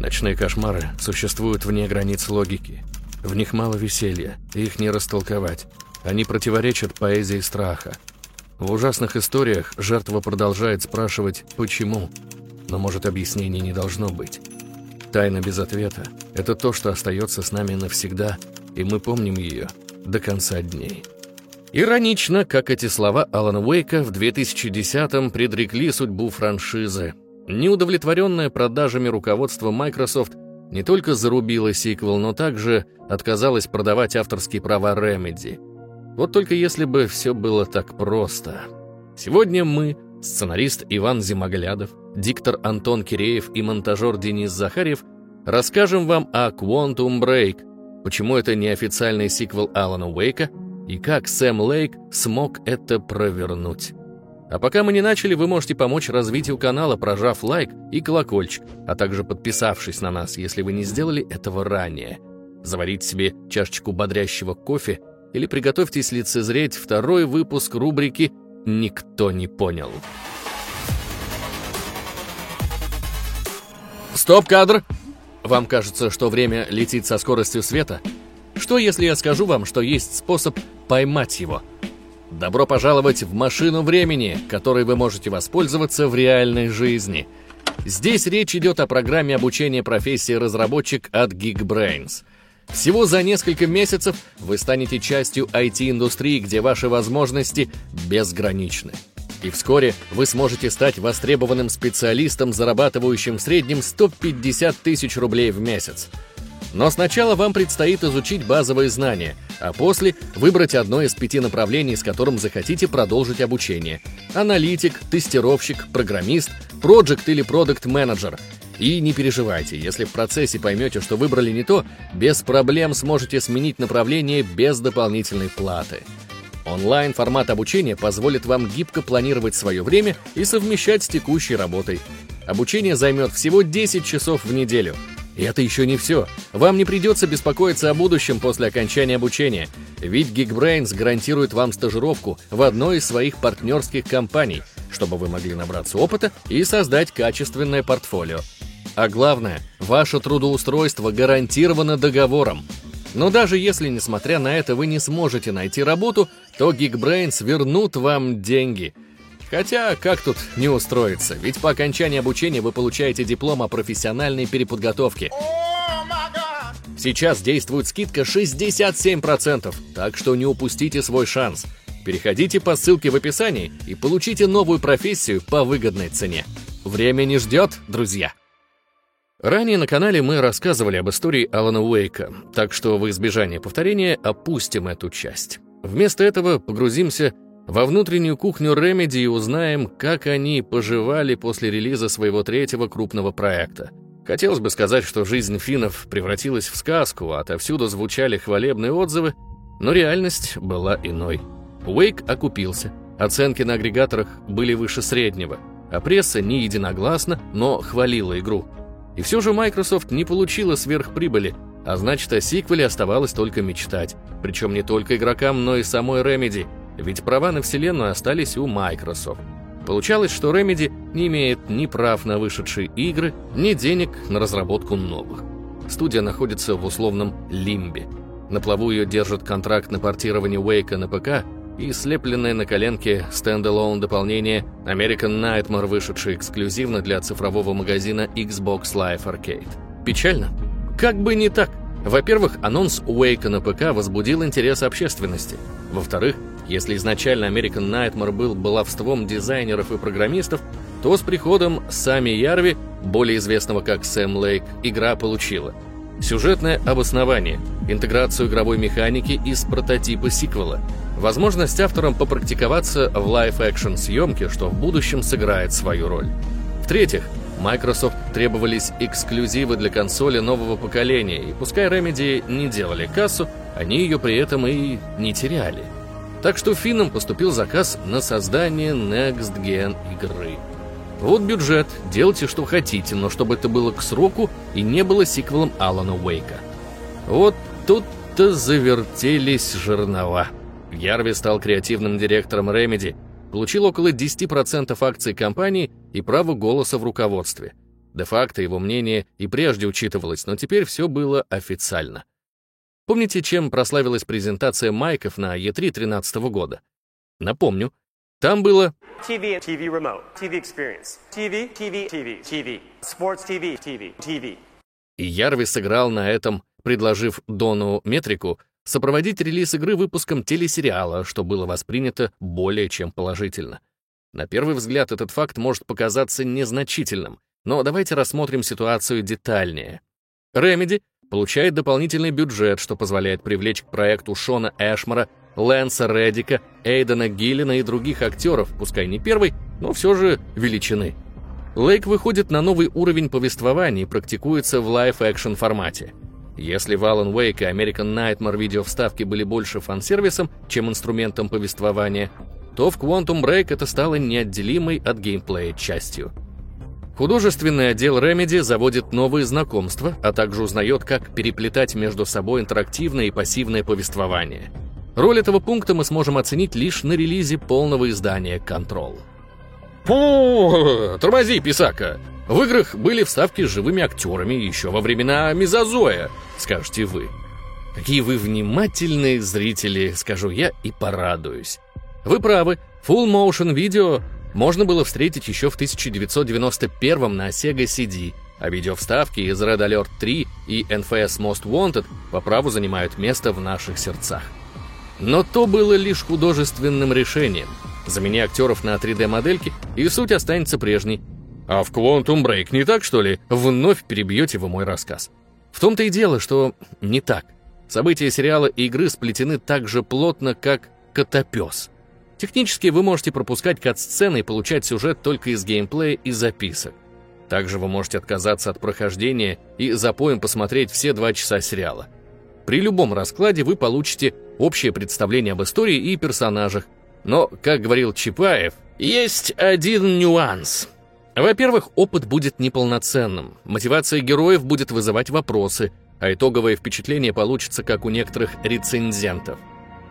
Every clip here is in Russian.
Ночные кошмары существуют вне границ логики. В них мало веселья, их не растолковать. Они противоречат поэзии страха. В ужасных историях жертва продолжает спрашивать «почему?», но, может, объяснений не должно быть. Тайна без ответа — это то, что остается с нами навсегда, и мы помним ее до конца дней. Иронично, как эти слова Алана Уэйка в 2010-м предрекли судьбу франшизы. Неудовлетворенное продажами руководство Microsoft не только зарубило сиквел, но также отказалось продавать авторские права Remedy. Вот только если бы все было так просто. Сегодня мы, сценарист Иван Зимоглядов, диктор Антон Киреев и монтажер Денис Захарьев, расскажем вам о Quantum Break, почему это неофициальный сиквел Алана Уэйка и как Сэм Лейк смог это провернуть. А пока мы не начали, вы можете помочь развитию канала, прожав лайк и колокольчик, а также подписавшись на нас, если вы не сделали этого ранее. Заварить себе чашечку бодрящего кофе или приготовьтесь лицезреть второй выпуск рубрики «Никто не понял». Стоп-кадр! Вам кажется, что время летит со скоростью света? Что, если я скажу вам, что есть способ поймать его? Добро пожаловать в машину времени, которой вы можете воспользоваться в реальной жизни. Здесь речь идет о программе обучения профессии разработчик от Geekbrains. Всего за несколько месяцев вы станете частью IT-индустрии, где ваши возможности безграничны. И вскоре вы сможете стать востребованным специалистом, зарабатывающим в среднем 150 тысяч рублей в месяц. Но сначала вам предстоит изучить базовые знания, а после выбрать одно из пяти направлений, с которым захотите продолжить обучение. Аналитик, тестировщик, программист, проект или продукт менеджер И не переживайте, если в процессе поймете, что выбрали не то, без проблем сможете сменить направление без дополнительной платы. Онлайн-формат обучения позволит вам гибко планировать свое время и совмещать с текущей работой. Обучение займет всего 10 часов в неделю – и это еще не все. Вам не придется беспокоиться о будущем после окончания обучения, ведь Geekbrains гарантирует вам стажировку в одной из своих партнерских компаний, чтобы вы могли набраться опыта и создать качественное портфолио. А главное, ваше трудоустройство гарантировано договором. Но даже если, несмотря на это, вы не сможете найти работу, то Geekbrains вернут вам деньги – Хотя, как тут не устроиться? Ведь по окончании обучения вы получаете диплом о профессиональной переподготовке. Сейчас действует скидка 67%, так что не упустите свой шанс. Переходите по ссылке в описании и получите новую профессию по выгодной цене. Время не ждет, друзья. Ранее на канале мы рассказывали об истории Алана Уэйка, так что в избежание повторения опустим эту часть. Вместо этого погрузимся во внутреннюю кухню Remedy и узнаем, как они поживали после релиза своего третьего крупного проекта. Хотелось бы сказать, что жизнь финнов превратилась в сказку, отовсюду звучали хвалебные отзывы, но реальность была иной. Уэйк окупился, оценки на агрегаторах были выше среднего, а пресса не единогласно, но хвалила игру. И все же Microsoft не получила сверхприбыли, а значит о сиквеле оставалось только мечтать. Причем не только игрокам, но и самой Remedy – ведь права на вселенную остались у Microsoft. Получалось, что Remedy не имеет ни прав на вышедшие игры, ни денег на разработку новых. Студия находится в условном лимбе. На плаву ее держит контракт на портирование Wake на ПК и слепленное на коленке стендалон дополнение American Nightmare, вышедшее эксклюзивно для цифрового магазина Xbox Live Arcade. Печально? Как бы не так. Во-первых, анонс Wake на ПК возбудил интерес общественности. Во-вторых, если изначально American Nightmare был баловством дизайнеров и программистов, то с приходом Сами Ярви, более известного как Сэм Лейк, игра получила сюжетное обоснование, интеграцию игровой механики из прототипа сиквела, возможность авторам попрактиковаться в live-action съемке, что в будущем сыграет свою роль. В-третьих, Microsoft требовались эксклюзивы для консоли нового поколения, и пускай Remedy не делали кассу, они ее при этом и не теряли. Так что финнам поступил заказ на создание Next Gen игры. Вот бюджет, делайте что хотите, но чтобы это было к сроку и не было сиквелом Алана Уэйка. Вот тут-то завертелись жернова. Ярви стал креативным директором Remedy, получил около 10% акций компании и право голоса в руководстве. Де-факто его мнение и прежде учитывалось, но теперь все было официально. Помните, чем прославилась презентация майков на E3 2013 года? Напомню, там было TV, TV remote, TV experience, TV, TV, TV, TV, sports TV, TV, TV. И Ярвис сыграл на этом, предложив Дону Метрику сопроводить релиз игры выпуском телесериала, что было воспринято более чем положительно. На первый взгляд этот факт может показаться незначительным, но давайте рассмотрим ситуацию детальнее. Remedy получает дополнительный бюджет, что позволяет привлечь к проекту Шона Эшмара, Лэнса Реддика, Эйдана Гиллена и других актеров, пускай не первой, но все же величины. Лейк выходит на новый уровень повествования и практикуется в live-action формате. Если в Alan Wake и American Nightmare видеовставки были больше фан-сервисом, чем инструментом повествования, то в Quantum Break это стало неотделимой от геймплея частью. Художественный отдел Remedy заводит новые знакомства, а также узнает, как переплетать между собой интерактивное и пассивное повествование. Роль этого пункта мы сможем оценить лишь на релизе полного издания Control. Фу, тормози, писака! В играх были вставки с живыми актерами еще во времена Мезозоя, скажете вы. Какие вы внимательные зрители, скажу я и порадуюсь. Вы правы, Full Motion видео можно было встретить еще в 1991 на Sega CD, а видеовставки из Red Alert 3 и NFS Most Wanted по праву занимают место в наших сердцах. Но то было лишь художественным решением. Замени актеров на 3D-модельки, и суть останется прежней. А в Quantum Break не так, что ли? Вновь перебьете вы мой рассказ. В том-то и дело, что не так. События сериала и игры сплетены так же плотно, как котопес. Технически вы можете пропускать кат-сцены и получать сюжет только из геймплея и записок. Также вы можете отказаться от прохождения и запоем посмотреть все два часа сериала. При любом раскладе вы получите общее представление об истории и персонажах. Но, как говорил Чапаев, есть один нюанс. Во-первых, опыт будет неполноценным, мотивация героев будет вызывать вопросы, а итоговое впечатление получится, как у некоторых рецензентов.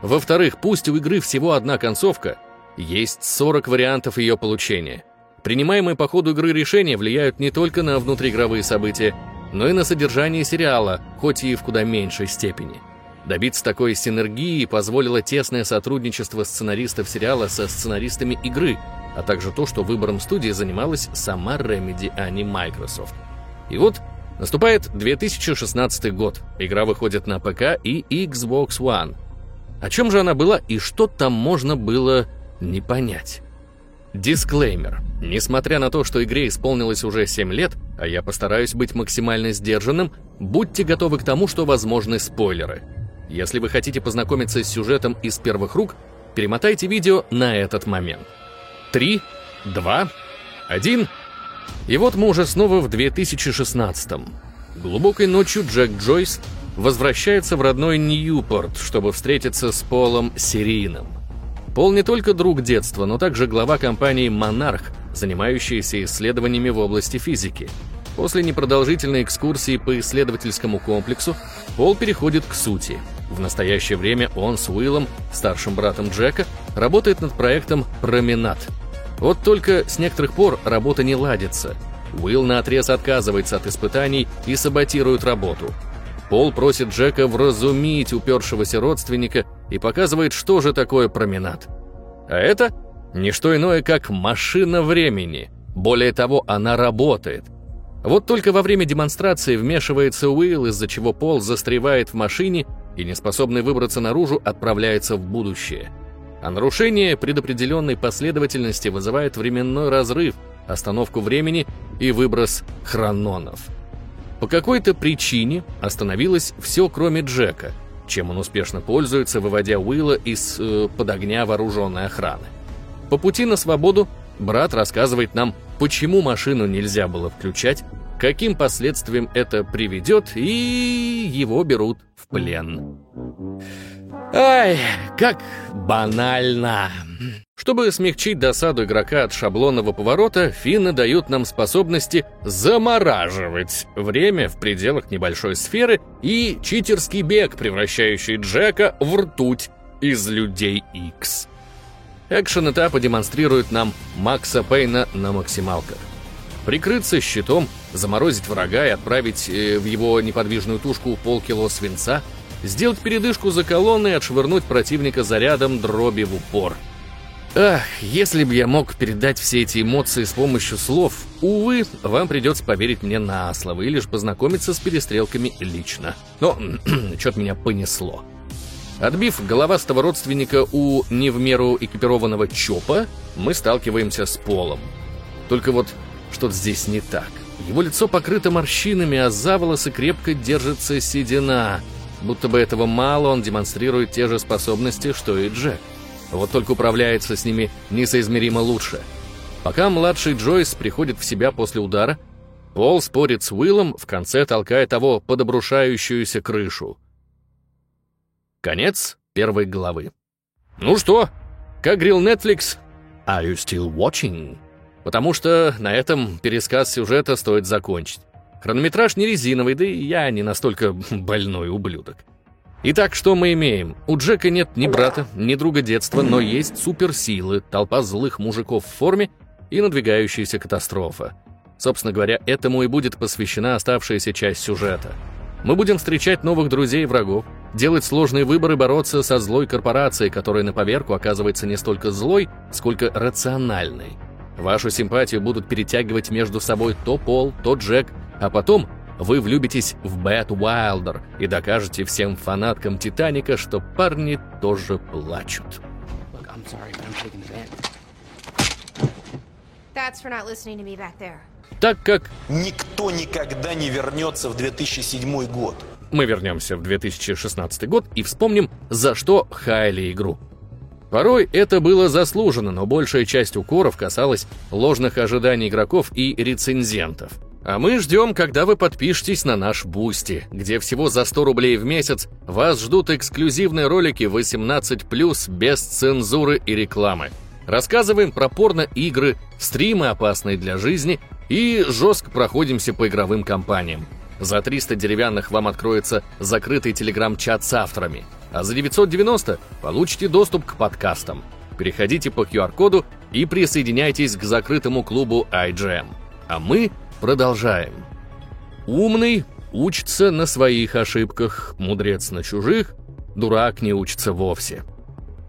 Во-вторых, пусть у игры всего одна концовка, есть 40 вариантов ее получения. Принимаемые по ходу игры решения влияют не только на внутриигровые события, но и на содержание сериала, хоть и в куда меньшей степени. Добиться такой синергии позволило тесное сотрудничество сценаристов сериала со сценаристами игры, а также то, что выбором студии занималась сама Remedy, а не Microsoft. И вот наступает 2016 год, игра выходит на ПК и Xbox One – о чем же она была и что там можно было не понять? Дисклеймер. Несмотря на то, что игре исполнилось уже 7 лет, а я постараюсь быть максимально сдержанным, будьте готовы к тому, что возможны спойлеры. Если вы хотите познакомиться с сюжетом из первых рук, перемотайте видео на этот момент. 3, 2, 1... И вот мы уже снова в 2016 -м. Глубокой ночью Джек Джойс возвращается в родной Ньюпорт, чтобы встретиться с Полом Серийным. Пол не только друг детства, но также глава компании «Монарх», занимающаяся исследованиями в области физики. После непродолжительной экскурсии по исследовательскому комплексу Пол переходит к сути. В настоящее время он с Уиллом, старшим братом Джека, работает над проектом «Променад». Вот только с некоторых пор работа не ладится. Уилл наотрез отказывается от испытаний и саботирует работу – Пол просит Джека вразумить упершегося родственника и показывает, что же такое променад. А это не что иное, как машина времени. Более того, она работает. Вот только во время демонстрации вмешивается Уилл, из-за чего Пол застревает в машине и, неспособный выбраться наружу, отправляется в будущее. А нарушение предопределенной последовательности вызывает временной разрыв, остановку времени и выброс хрононов. По какой-то причине остановилось все, кроме Джека, чем он успешно пользуется, выводя Уилла из э, под огня вооруженной охраны. По пути на свободу брат рассказывает нам, почему машину нельзя было включать, каким последствиям это приведет, и его берут в плен. Ай, как банально. Чтобы смягчить досаду игрока от шаблонного поворота, финны дают нам способности замораживать время в пределах небольшой сферы и читерский бег, превращающий Джека в ртуть из Людей X. Экшен этапа демонстрирует нам Макса Пейна на максималках. Прикрыться щитом, заморозить врага и отправить э, в его неподвижную тушку полкило свинца, сделать передышку за колонной и отшвырнуть противника зарядом дроби в упор. Ах, если бы я мог передать все эти эмоции с помощью слов, увы, вам придется поверить мне на слово или же познакомиться с перестрелками лично. Но что-то меня понесло. Отбив головастого родственника у не в меру экипированного ЧОПа, мы сталкиваемся с Полом. Только вот что-то здесь не так. Его лицо покрыто морщинами, а за волосы крепко держится седина. Будто бы этого мало, он демонстрирует те же способности, что и Джек. Вот только управляется с ними несоизмеримо лучше. Пока младший Джойс приходит в себя после удара, Пол спорит с Уиллом, в конце толкая того под обрушающуюся крышу. Конец первой главы. Ну что, как грил Netflix? Are you still watching? Потому что на этом пересказ сюжета стоит закончить. Хронометраж не резиновый, да и я не настолько больной ублюдок. Итак, что мы имеем? У Джека нет ни брата, ни друга детства, но есть суперсилы, толпа злых мужиков в форме и надвигающаяся катастрофа. Собственно говоря, этому и будет посвящена оставшаяся часть сюжета. Мы будем встречать новых друзей и врагов, делать сложные выборы, бороться со злой корпорацией, которая на поверку оказывается не столько злой, сколько рациональной. Вашу симпатию будут перетягивать между собой то Пол, то Джек, а потом вы влюбитесь в Бэт Уайлдер и докажете всем фанаткам «Титаника», что парни тоже плачут. Так как... Никто никогда не вернется в 2007 год. Мы вернемся в 2016 год и вспомним, за что хаяли игру. Порой это было заслужено, но большая часть укоров касалась ложных ожиданий игроков и рецензентов. А мы ждем, когда вы подпишетесь на наш Boosty, где всего за 100 рублей в месяц вас ждут эксклюзивные ролики 18+, без цензуры и рекламы. Рассказываем про порно-игры, стримы, опасные для жизни, и жестко проходимся по игровым компаниям. За 300 деревянных вам откроется закрытый телеграм-чат с авторами, а за 990 получите доступ к подкастам. Переходите по QR-коду и присоединяйтесь к закрытому клубу IGM. А мы продолжаем. Умный учится на своих ошибках, мудрец на чужих, дурак не учится вовсе.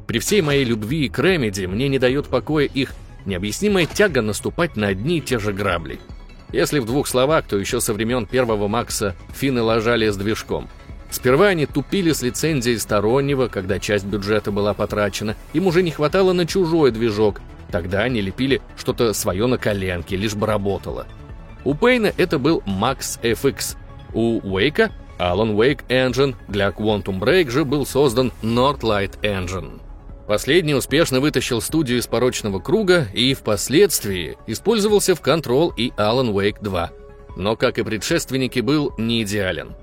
При всей моей любви к Ремеди мне не дает покоя их необъяснимая тяга наступать на одни и те же грабли – если в двух словах, то еще со времен первого Макса финны ложали с движком. Сперва они тупили с лицензией стороннего, когда часть бюджета была потрачена, им уже не хватало на чужой движок, тогда они лепили что-то свое на коленке, лишь бы работало. У Пейна это был Max FX, у Уэйка — Alan Wake Engine, для Quantum Break же был создан Northlight Engine. Последний успешно вытащил студию из порочного круга и впоследствии использовался в Control и Alan Wake 2. Но, как и предшественники, был не идеален.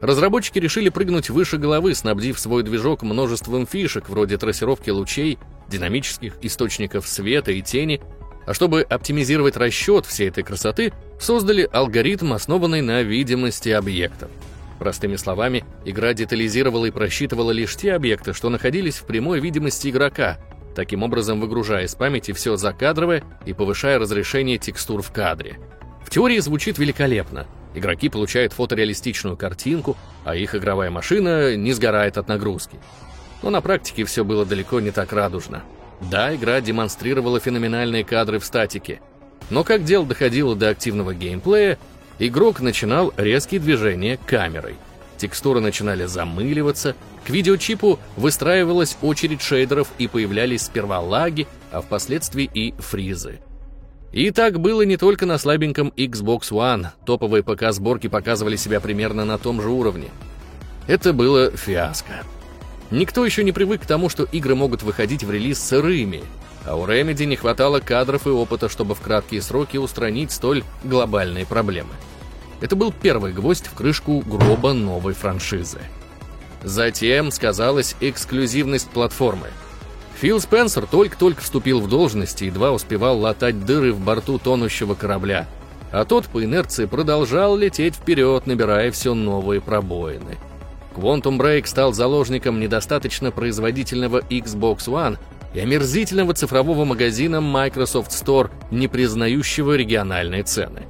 Разработчики решили прыгнуть выше головы, снабдив свой движок множеством фишек, вроде трассировки лучей, динамических источников света и тени, а чтобы оптимизировать расчет всей этой красоты, создали алгоритм, основанный на видимости объектов. Простыми словами, игра детализировала и просчитывала лишь те объекты, что находились в прямой видимости игрока, таким образом выгружая из памяти все закадровое и повышая разрешение текстур в кадре. В теории звучит великолепно. Игроки получают фотореалистичную картинку, а их игровая машина не сгорает от нагрузки. Но на практике все было далеко не так радужно. Да, игра демонстрировала феноменальные кадры в статике. Но как дело доходило до активного геймплея, игрок начинал резкие движения камерой. Текстуры начинали замыливаться, к видеочипу выстраивалась очередь шейдеров и появлялись сперва лаги, а впоследствии и фризы. И так было не только на слабеньком Xbox One, топовые ПК-сборки показывали себя примерно на том же уровне. Это было фиаско. Никто еще не привык к тому, что игры могут выходить в релиз сырыми, а у Remedy не хватало кадров и опыта, чтобы в краткие сроки устранить столь глобальные проблемы. Это был первый гвоздь в крышку гроба новой франшизы. Затем сказалась эксклюзивность платформы. Фил Спенсер только-только вступил в должность и едва успевал латать дыры в борту тонущего корабля, а тот по инерции продолжал лететь вперед, набирая все новые пробоины. Quantum Break стал заложником недостаточно производительного Xbox One и омерзительного цифрового магазина Microsoft Store, не признающего региональные цены.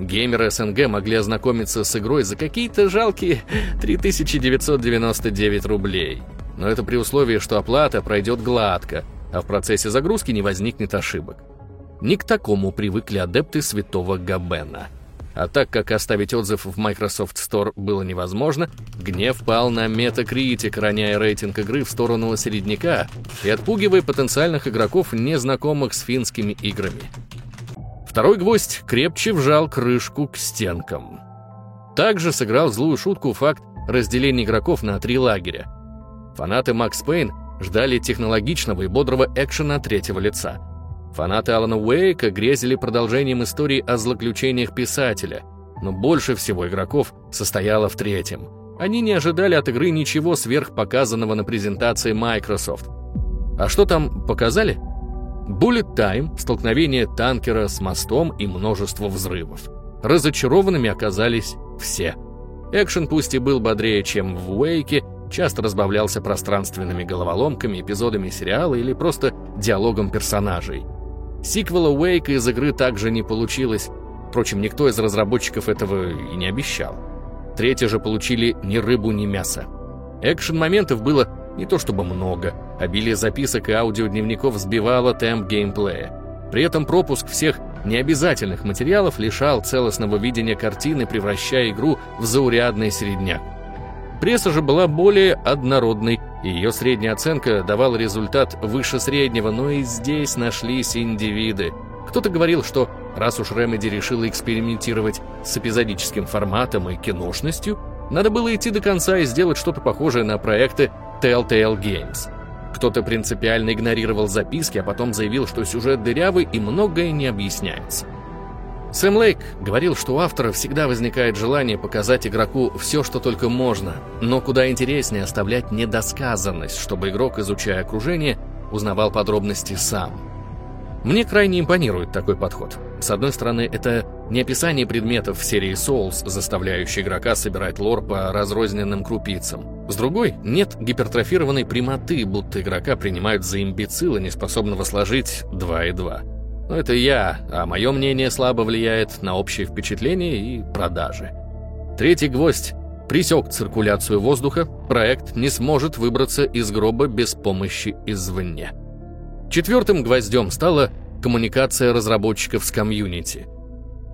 Геймеры СНГ могли ознакомиться с игрой за какие-то жалкие 3999 рублей. Но это при условии, что оплата пройдет гладко, а в процессе загрузки не возникнет ошибок. Не к такому привыкли адепты святого Габена. А так как оставить отзыв в Microsoft Store было невозможно, гнев пал на Metacritic, роняя рейтинг игры в сторону середняка и отпугивая потенциальных игроков, незнакомых с финскими играми. Второй гвоздь крепче вжал крышку к стенкам. Также сыграл злую шутку факт разделения игроков на три лагеря. Фанаты Макс Пейн ждали технологичного и бодрого экшена третьего лица. Фанаты Алана Уэйка грезили продолжением истории о злоключениях писателя, но больше всего игроков состояло в третьем. Они не ожидали от игры ничего сверхпоказанного на презентации Microsoft. А что там показали? Bullet Time, столкновение танкера с мостом и множество взрывов. Разочарованными оказались все. Экшен пусть и был бодрее, чем в Уэйке, часто разбавлялся пространственными головоломками, эпизодами сериала или просто диалогом персонажей. Сиквела Уэйка из игры также не получилось, впрочем, никто из разработчиков этого и не обещал. Третьи же получили ни рыбу, ни мясо. Экшен-моментов было не то чтобы много, обилие записок и аудиодневников сбивало темп геймплея. При этом пропуск всех необязательных материалов лишал целостного видения картины, превращая игру в заурядный середняк. Пресса же была более однородной, ее средняя оценка давала результат выше среднего, но и здесь нашлись индивиды. Кто-то говорил, что раз уж Remedy решила экспериментировать с эпизодическим форматом и киношностью, надо было идти до конца и сделать что-то похожее на проекты Telltale Games. Кто-то принципиально игнорировал записки, а потом заявил, что сюжет дырявый и многое не объясняется. Сэм Лейк говорил, что у автора всегда возникает желание показать игроку все, что только можно, но куда интереснее оставлять недосказанность, чтобы игрок, изучая окружение, узнавал подробности сам. Мне крайне импонирует такой подход. С одной стороны, это не описание предметов в серии Souls, заставляющий игрока собирать лор по разрозненным крупицам. С другой, нет гипертрофированной прямоты, будто игрока принимают за имбецила, не способного сложить 2 и 2. Это я, а мое мнение слабо влияет на общее впечатление и продажи. Третий гвоздь пресек циркуляцию воздуха, проект не сможет выбраться из гроба без помощи извне. Четвертым гвоздем стала коммуникация разработчиков с комьюнити.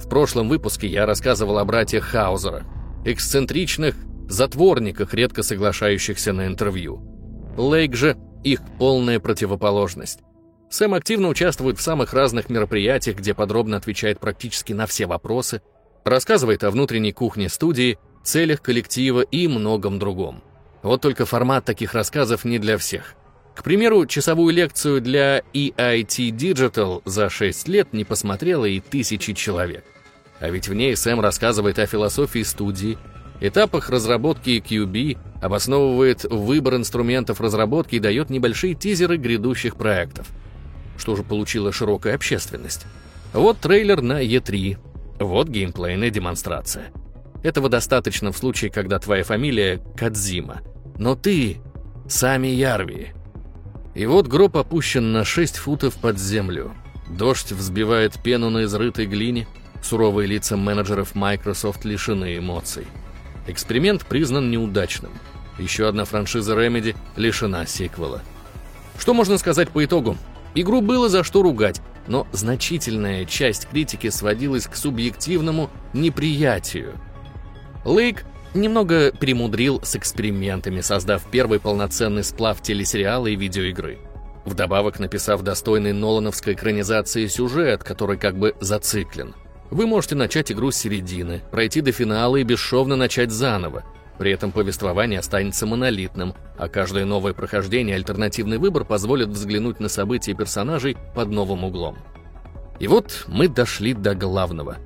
В прошлом выпуске я рассказывал о братьях Хаузера, эксцентричных затворниках, редко соглашающихся на интервью. Лейк же их полная противоположность. Сэм активно участвует в самых разных мероприятиях, где подробно отвечает практически на все вопросы, рассказывает о внутренней кухне студии, целях коллектива и многом другом. Вот только формат таких рассказов не для всех. К примеру, часовую лекцию для EIT Digital за 6 лет не посмотрело и тысячи человек. А ведь в ней Сэм рассказывает о философии студии, этапах разработки QB, обосновывает выбор инструментов разработки и дает небольшие тизеры грядущих проектов – что же получила широкая общественность. Вот трейлер на E3, вот геймплейная демонстрация. Этого достаточно в случае, когда твоя фамилия Кадзима. Но ты сами Ярви. И вот гроб опущен на 6 футов под землю. Дождь взбивает пену на изрытой глине. Суровые лица менеджеров Microsoft лишены эмоций. Эксперимент признан неудачным. Еще одна франшиза Remedy лишена сиквела. Что можно сказать по итогу? Игру было за что ругать, но значительная часть критики сводилась к субъективному неприятию. Лейк немного перемудрил с экспериментами, создав первый полноценный сплав телесериала и видеоигры. Вдобавок написав достойный Нолановской экранизации сюжет, который как бы зациклен. Вы можете начать игру с середины, пройти до финала и бесшовно начать заново, при этом повествование останется монолитным, а каждое новое прохождение альтернативный выбор позволит взглянуть на события персонажей под новым углом. И вот мы дошли до главного.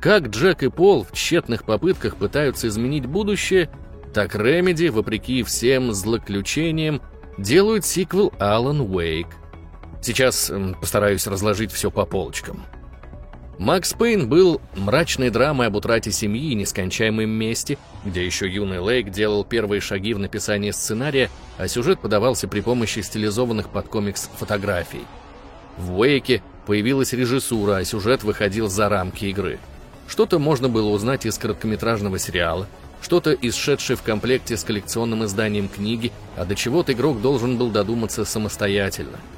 Как Джек и Пол в тщетных попытках пытаются изменить будущее, так Ремеди, вопреки всем злоключениям, делают сиквел Alan Wake. Сейчас постараюсь разложить все по полочкам. Макс Пейн был мрачной драмой об утрате семьи и нескончаемом месте, где еще юный Лейк делал первые шаги в написании сценария, а сюжет подавался при помощи стилизованных под комикс фотографий. В Уэйке появилась режиссура, а сюжет выходил за рамки игры. Что-то можно было узнать из короткометражного сериала, что-то изшедшее в комплекте с коллекционным изданием книги, а до чего-то игрок должен был додуматься самостоятельно –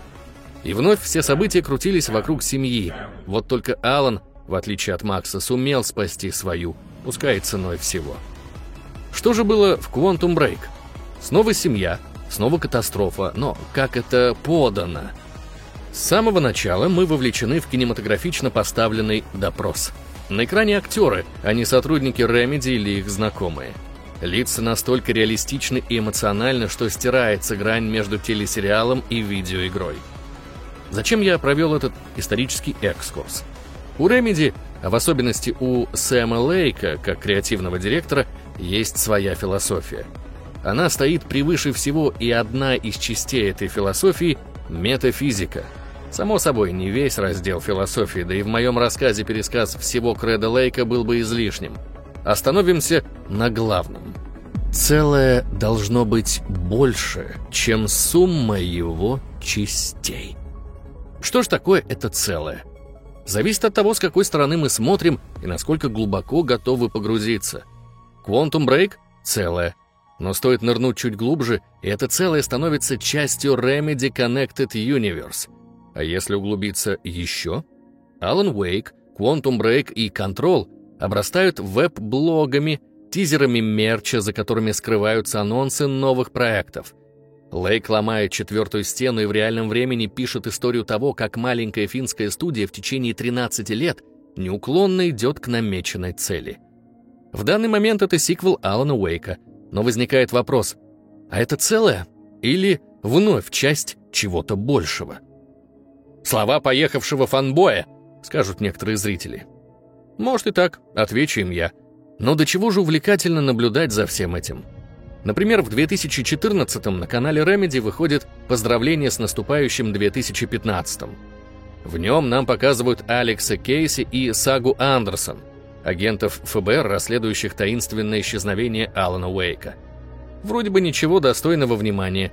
и вновь все события крутились вокруг семьи. Вот только Алан, в отличие от Макса, сумел спасти свою, пускай ценой всего. Что же было в Quantum Break? Снова семья, снова катастрофа, но как это подано? С самого начала мы вовлечены в кинематографично поставленный допрос. На экране актеры, а не сотрудники Remedy или их знакомые. Лица настолько реалистичны и эмоциональны, что стирается грань между телесериалом и видеоигрой. Зачем я провел этот исторический экскурс? У Ремеди, а в особенности у Сэма Лейка, как креативного директора, есть своя философия. Она стоит превыше всего, и одна из частей этой философии — метафизика. Само собой, не весь раздел философии, да и в моем рассказе пересказ всего Креда Лейка был бы излишним. Остановимся на главном. Целое должно быть больше, чем сумма его частей. Что ж такое это целое? Зависит от того, с какой стороны мы смотрим и насколько глубоко готовы погрузиться. Quantum Break — целое. Но стоит нырнуть чуть глубже, и это целое становится частью Remedy Connected Universe. А если углубиться еще? Alan Wake, Quantum Break и Control обрастают веб-блогами, тизерами мерча, за которыми скрываются анонсы новых проектов — Лейк ломает четвертую стену и в реальном времени пишет историю того, как маленькая финская студия в течение 13 лет неуклонно идет к намеченной цели. В данный момент это сиквел Алана Уэйка, но возникает вопрос, а это целое или вновь часть чего-то большего? Слова поехавшего фанбоя, скажут некоторые зрители. Может и так, отвечу им я. Но до чего же увлекательно наблюдать за всем этим? Например, в 2014 на канале Remedy выходит «Поздравление с наступающим 2015». В нем нам показывают Алекса Кейси и Сагу Андерсон, агентов ФБР, расследующих таинственное исчезновение Алана Уэйка. Вроде бы ничего достойного внимания.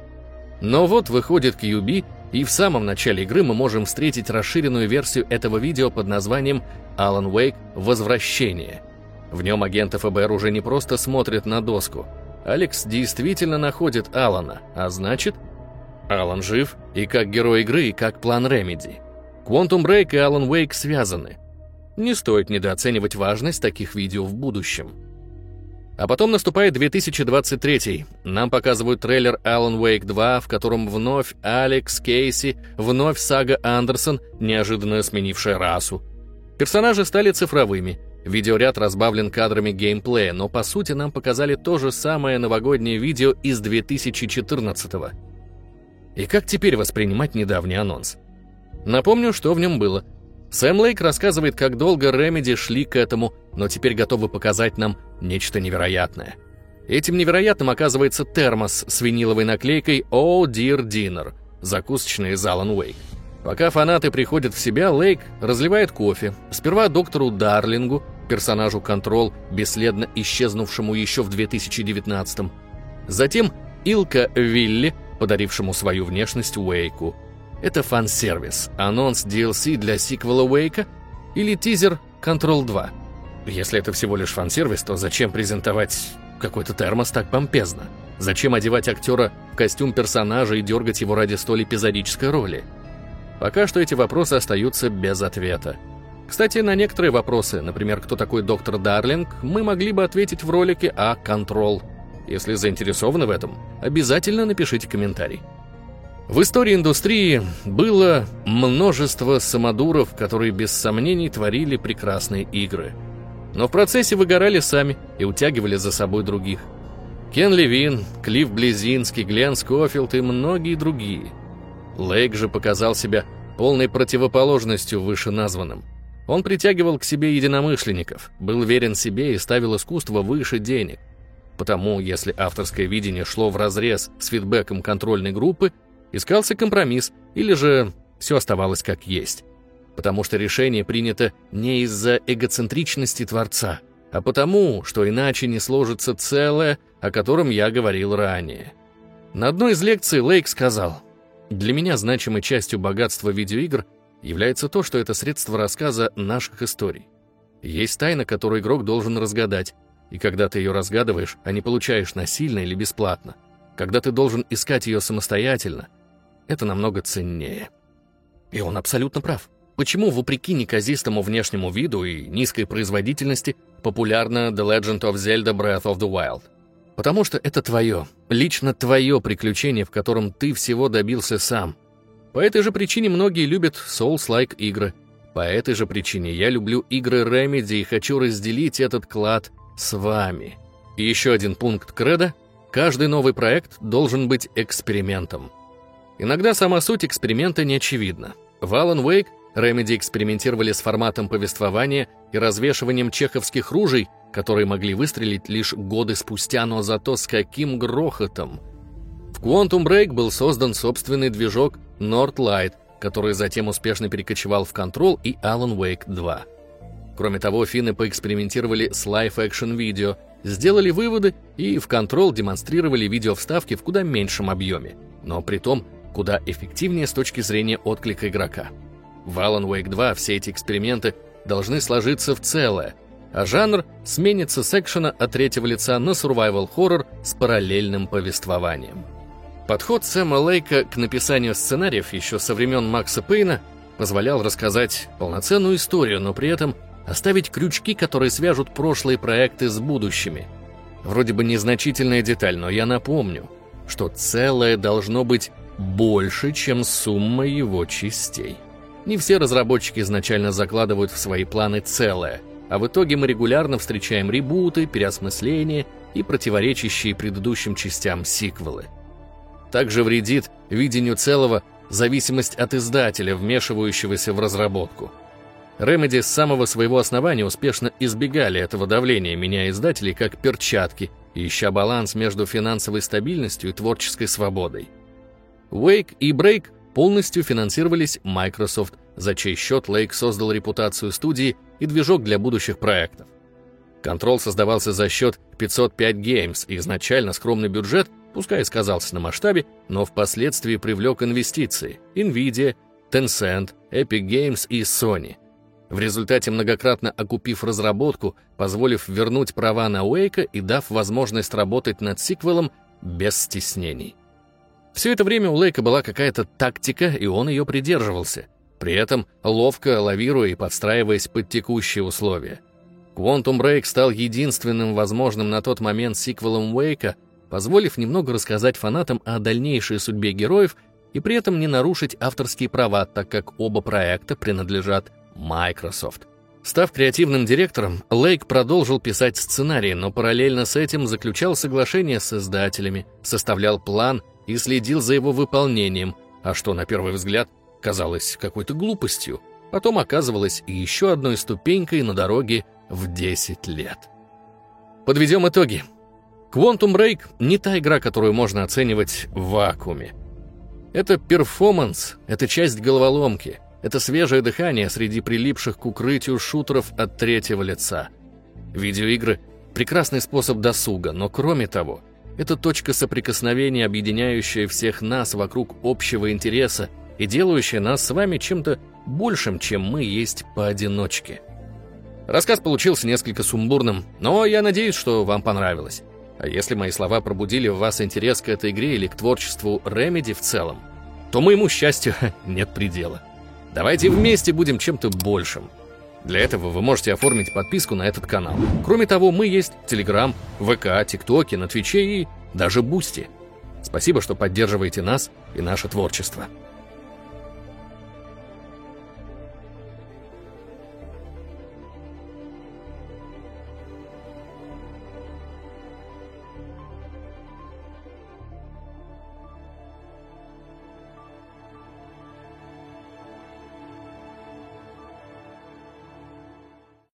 Но вот выходит QB, и в самом начале игры мы можем встретить расширенную версию этого видео под названием «Алан Уэйк. Возвращение». В нем агенты ФБР уже не просто смотрят на доску – Алекс действительно находит Алана, а значит, Алан жив и как герой игры, и как план Ремеди. Quantum Break и Alan Wake связаны. Не стоит недооценивать важность таких видео в будущем. А потом наступает 2023. Нам показывают трейлер Alan Wake 2, в котором вновь Алекс Кейси, вновь сага Андерсон, неожиданно сменившая расу. Персонажи стали цифровыми — Видеоряд разбавлен кадрами геймплея, но по сути нам показали то же самое новогоднее видео из 2014 -го. И как теперь воспринимать недавний анонс? Напомню, что в нем было. Сэм Лейк рассказывает, как долго Remedy шли к этому, но теперь готовы показать нам нечто невероятное. Этим невероятным оказывается термос с виниловой наклейкой «Oh Dear Dinner», закусочный из Alan Wake. Пока фанаты приходят в себя, Лейк разливает кофе. Сперва доктору Дарлингу, персонажу Контрол, бесследно исчезнувшему еще в 2019-м. Затем Илка Вилли, подарившему свою внешность Уэйку. Это фан-сервис, анонс DLC для сиквела Уэйка или тизер Control 2. Если это всего лишь фан-сервис, то зачем презентовать какой-то термос так помпезно? Зачем одевать актера в костюм персонажа и дергать его ради столь эпизодической роли? Пока что эти вопросы остаются без ответа. Кстати, на некоторые вопросы, например, кто такой доктор Дарлинг, мы могли бы ответить в ролике о «Контрол». Если заинтересованы в этом, обязательно напишите комментарий. В истории индустрии было множество самодуров, которые без сомнений творили прекрасные игры. Но в процессе выгорали сами и утягивали за собой других. Кен Левин, Клифф Близинский, Глен Скофилд и многие другие – Лейк же показал себя полной противоположностью вышеназванным. Он притягивал к себе единомышленников, был верен себе и ставил искусство выше денег. Потому, если авторское видение шло вразрез с фидбэком контрольной группы, искался компромисс или же все оставалось как есть. потому что решение принято не из-за эгоцентричности Творца, а потому, что иначе не сложится целое, о котором я говорил ранее. На одной из лекций Лейк сказал, «Для меня значимой частью богатства видеоигр является то, что это средство рассказа наших историй. Есть тайна, которую игрок должен разгадать, и когда ты ее разгадываешь, а не получаешь насильно или бесплатно, когда ты должен искать ее самостоятельно, это намного ценнее». И он абсолютно прав. Почему, вопреки неказистому внешнему виду и низкой производительности, популярна The Legend of Zelda Breath of the Wild? Потому что это твое, лично твое приключение, в котором ты всего добился сам. По этой же причине многие любят Souls-like игры. По этой же причине я люблю игры Remedy и хочу разделить этот клад с вами. И еще один пункт кредо. Каждый новый проект должен быть экспериментом. Иногда сама суть эксперимента не очевидна. В Alan Wake Remedy экспериментировали с форматом повествования и развешиванием чеховских ружей, которые могли выстрелить лишь годы спустя, но зато с каким грохотом. В Quantum Break был создан собственный движок Northlight, который затем успешно перекочевал в Control и Alan Wake 2. Кроме того, финны поэкспериментировали с live-action видео, сделали выводы и в Control демонстрировали видео-вставки в куда меньшем объеме, но при том куда эффективнее с точки зрения отклика игрока. В Alan Wake 2 все эти эксперименты должны сложиться в целое, а жанр сменится с экшена от третьего лица на survival хоррор с параллельным повествованием. Подход Сэма Лейка к написанию сценариев еще со времен Макса Пейна позволял рассказать полноценную историю, но при этом оставить крючки, которые свяжут прошлые проекты с будущими. Вроде бы незначительная деталь, но я напомню, что целое должно быть больше, чем сумма его частей. Не все разработчики изначально закладывают в свои планы целое, а в итоге мы регулярно встречаем ребуты, переосмысления и противоречащие предыдущим частям сиквелы. Также вредит видению целого зависимость от издателя, вмешивающегося в разработку. Remedy с самого своего основания успешно избегали этого давления, меняя издателей как перчатки, ища баланс между финансовой стабильностью и творческой свободой. Wake и Break полностью финансировались Microsoft, за чей счет Lake создал репутацию студии и движок для будущих проектов. Control создавался за счет 505 Games, и изначально скромный бюджет, пускай сказался на масштабе, но впоследствии привлек инвестиции NVIDIA, Tencent, Epic Games и Sony. В результате многократно окупив разработку, позволив вернуть права на Уэйка и дав возможность работать над сиквелом без стеснений. Все это время у Лейка была какая-то тактика, и он ее придерживался, при этом ловко лавируя и подстраиваясь под текущие условия. Quantum Break стал единственным возможным на тот момент сиквелом Уэйка, позволив немного рассказать фанатам о дальнейшей судьбе героев и при этом не нарушить авторские права, так как оба проекта принадлежат Microsoft. Став креативным директором, Лейк продолжил писать сценарии, но параллельно с этим заключал соглашения с издателями, составлял план и следил за его выполнением, а что на первый взгляд казалось какой-то глупостью, потом оказывалось еще одной ступенькой на дороге в 10 лет. Подведем итоги. Quantum Break не та игра, которую можно оценивать в вакууме. Это перформанс, это часть головоломки, это свежее дыхание среди прилипших к укрытию шутеров от третьего лица. Видеоигры — прекрасный способ досуга, но кроме того — это точка соприкосновения, объединяющая всех нас вокруг общего интереса и делающая нас с вами чем-то большим, чем мы есть поодиночке. Рассказ получился несколько сумбурным, но я надеюсь, что вам понравилось. А если мои слова пробудили в вас интерес к этой игре или к творчеству Remedy в целом, то моему счастью нет предела. Давайте вместе будем чем-то большим. Для этого вы можете оформить подписку на этот канал. Кроме того, мы есть Телеграм, ВК, ТикТоке, на Твиче и даже Boosty. Спасибо, что поддерживаете нас и наше творчество.